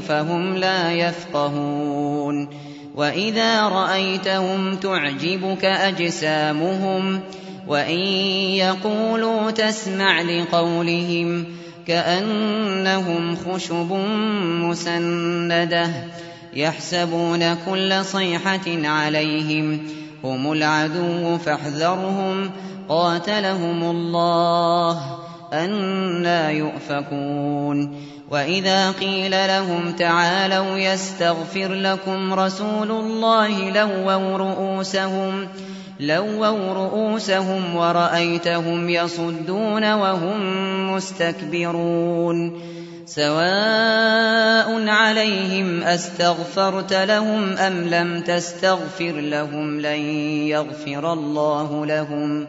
فهم لا يفقهون وإذا رأيتهم تعجبك أجسامهم وإن يقولوا تسمع لقولهم كأنهم خشب مسندة يحسبون كل صيحة عليهم هم العدو فاحذرهم قاتلهم الله أنا يؤفكون وإذا قيل لهم تعالوا يستغفر لكم رسول الله لووا رؤوسهم لووا رؤوسهم ورأيتهم يصدون وهم مستكبرون سواء عليهم أستغفرت لهم أم لم تستغفر لهم لن يغفر الله لهم ۖ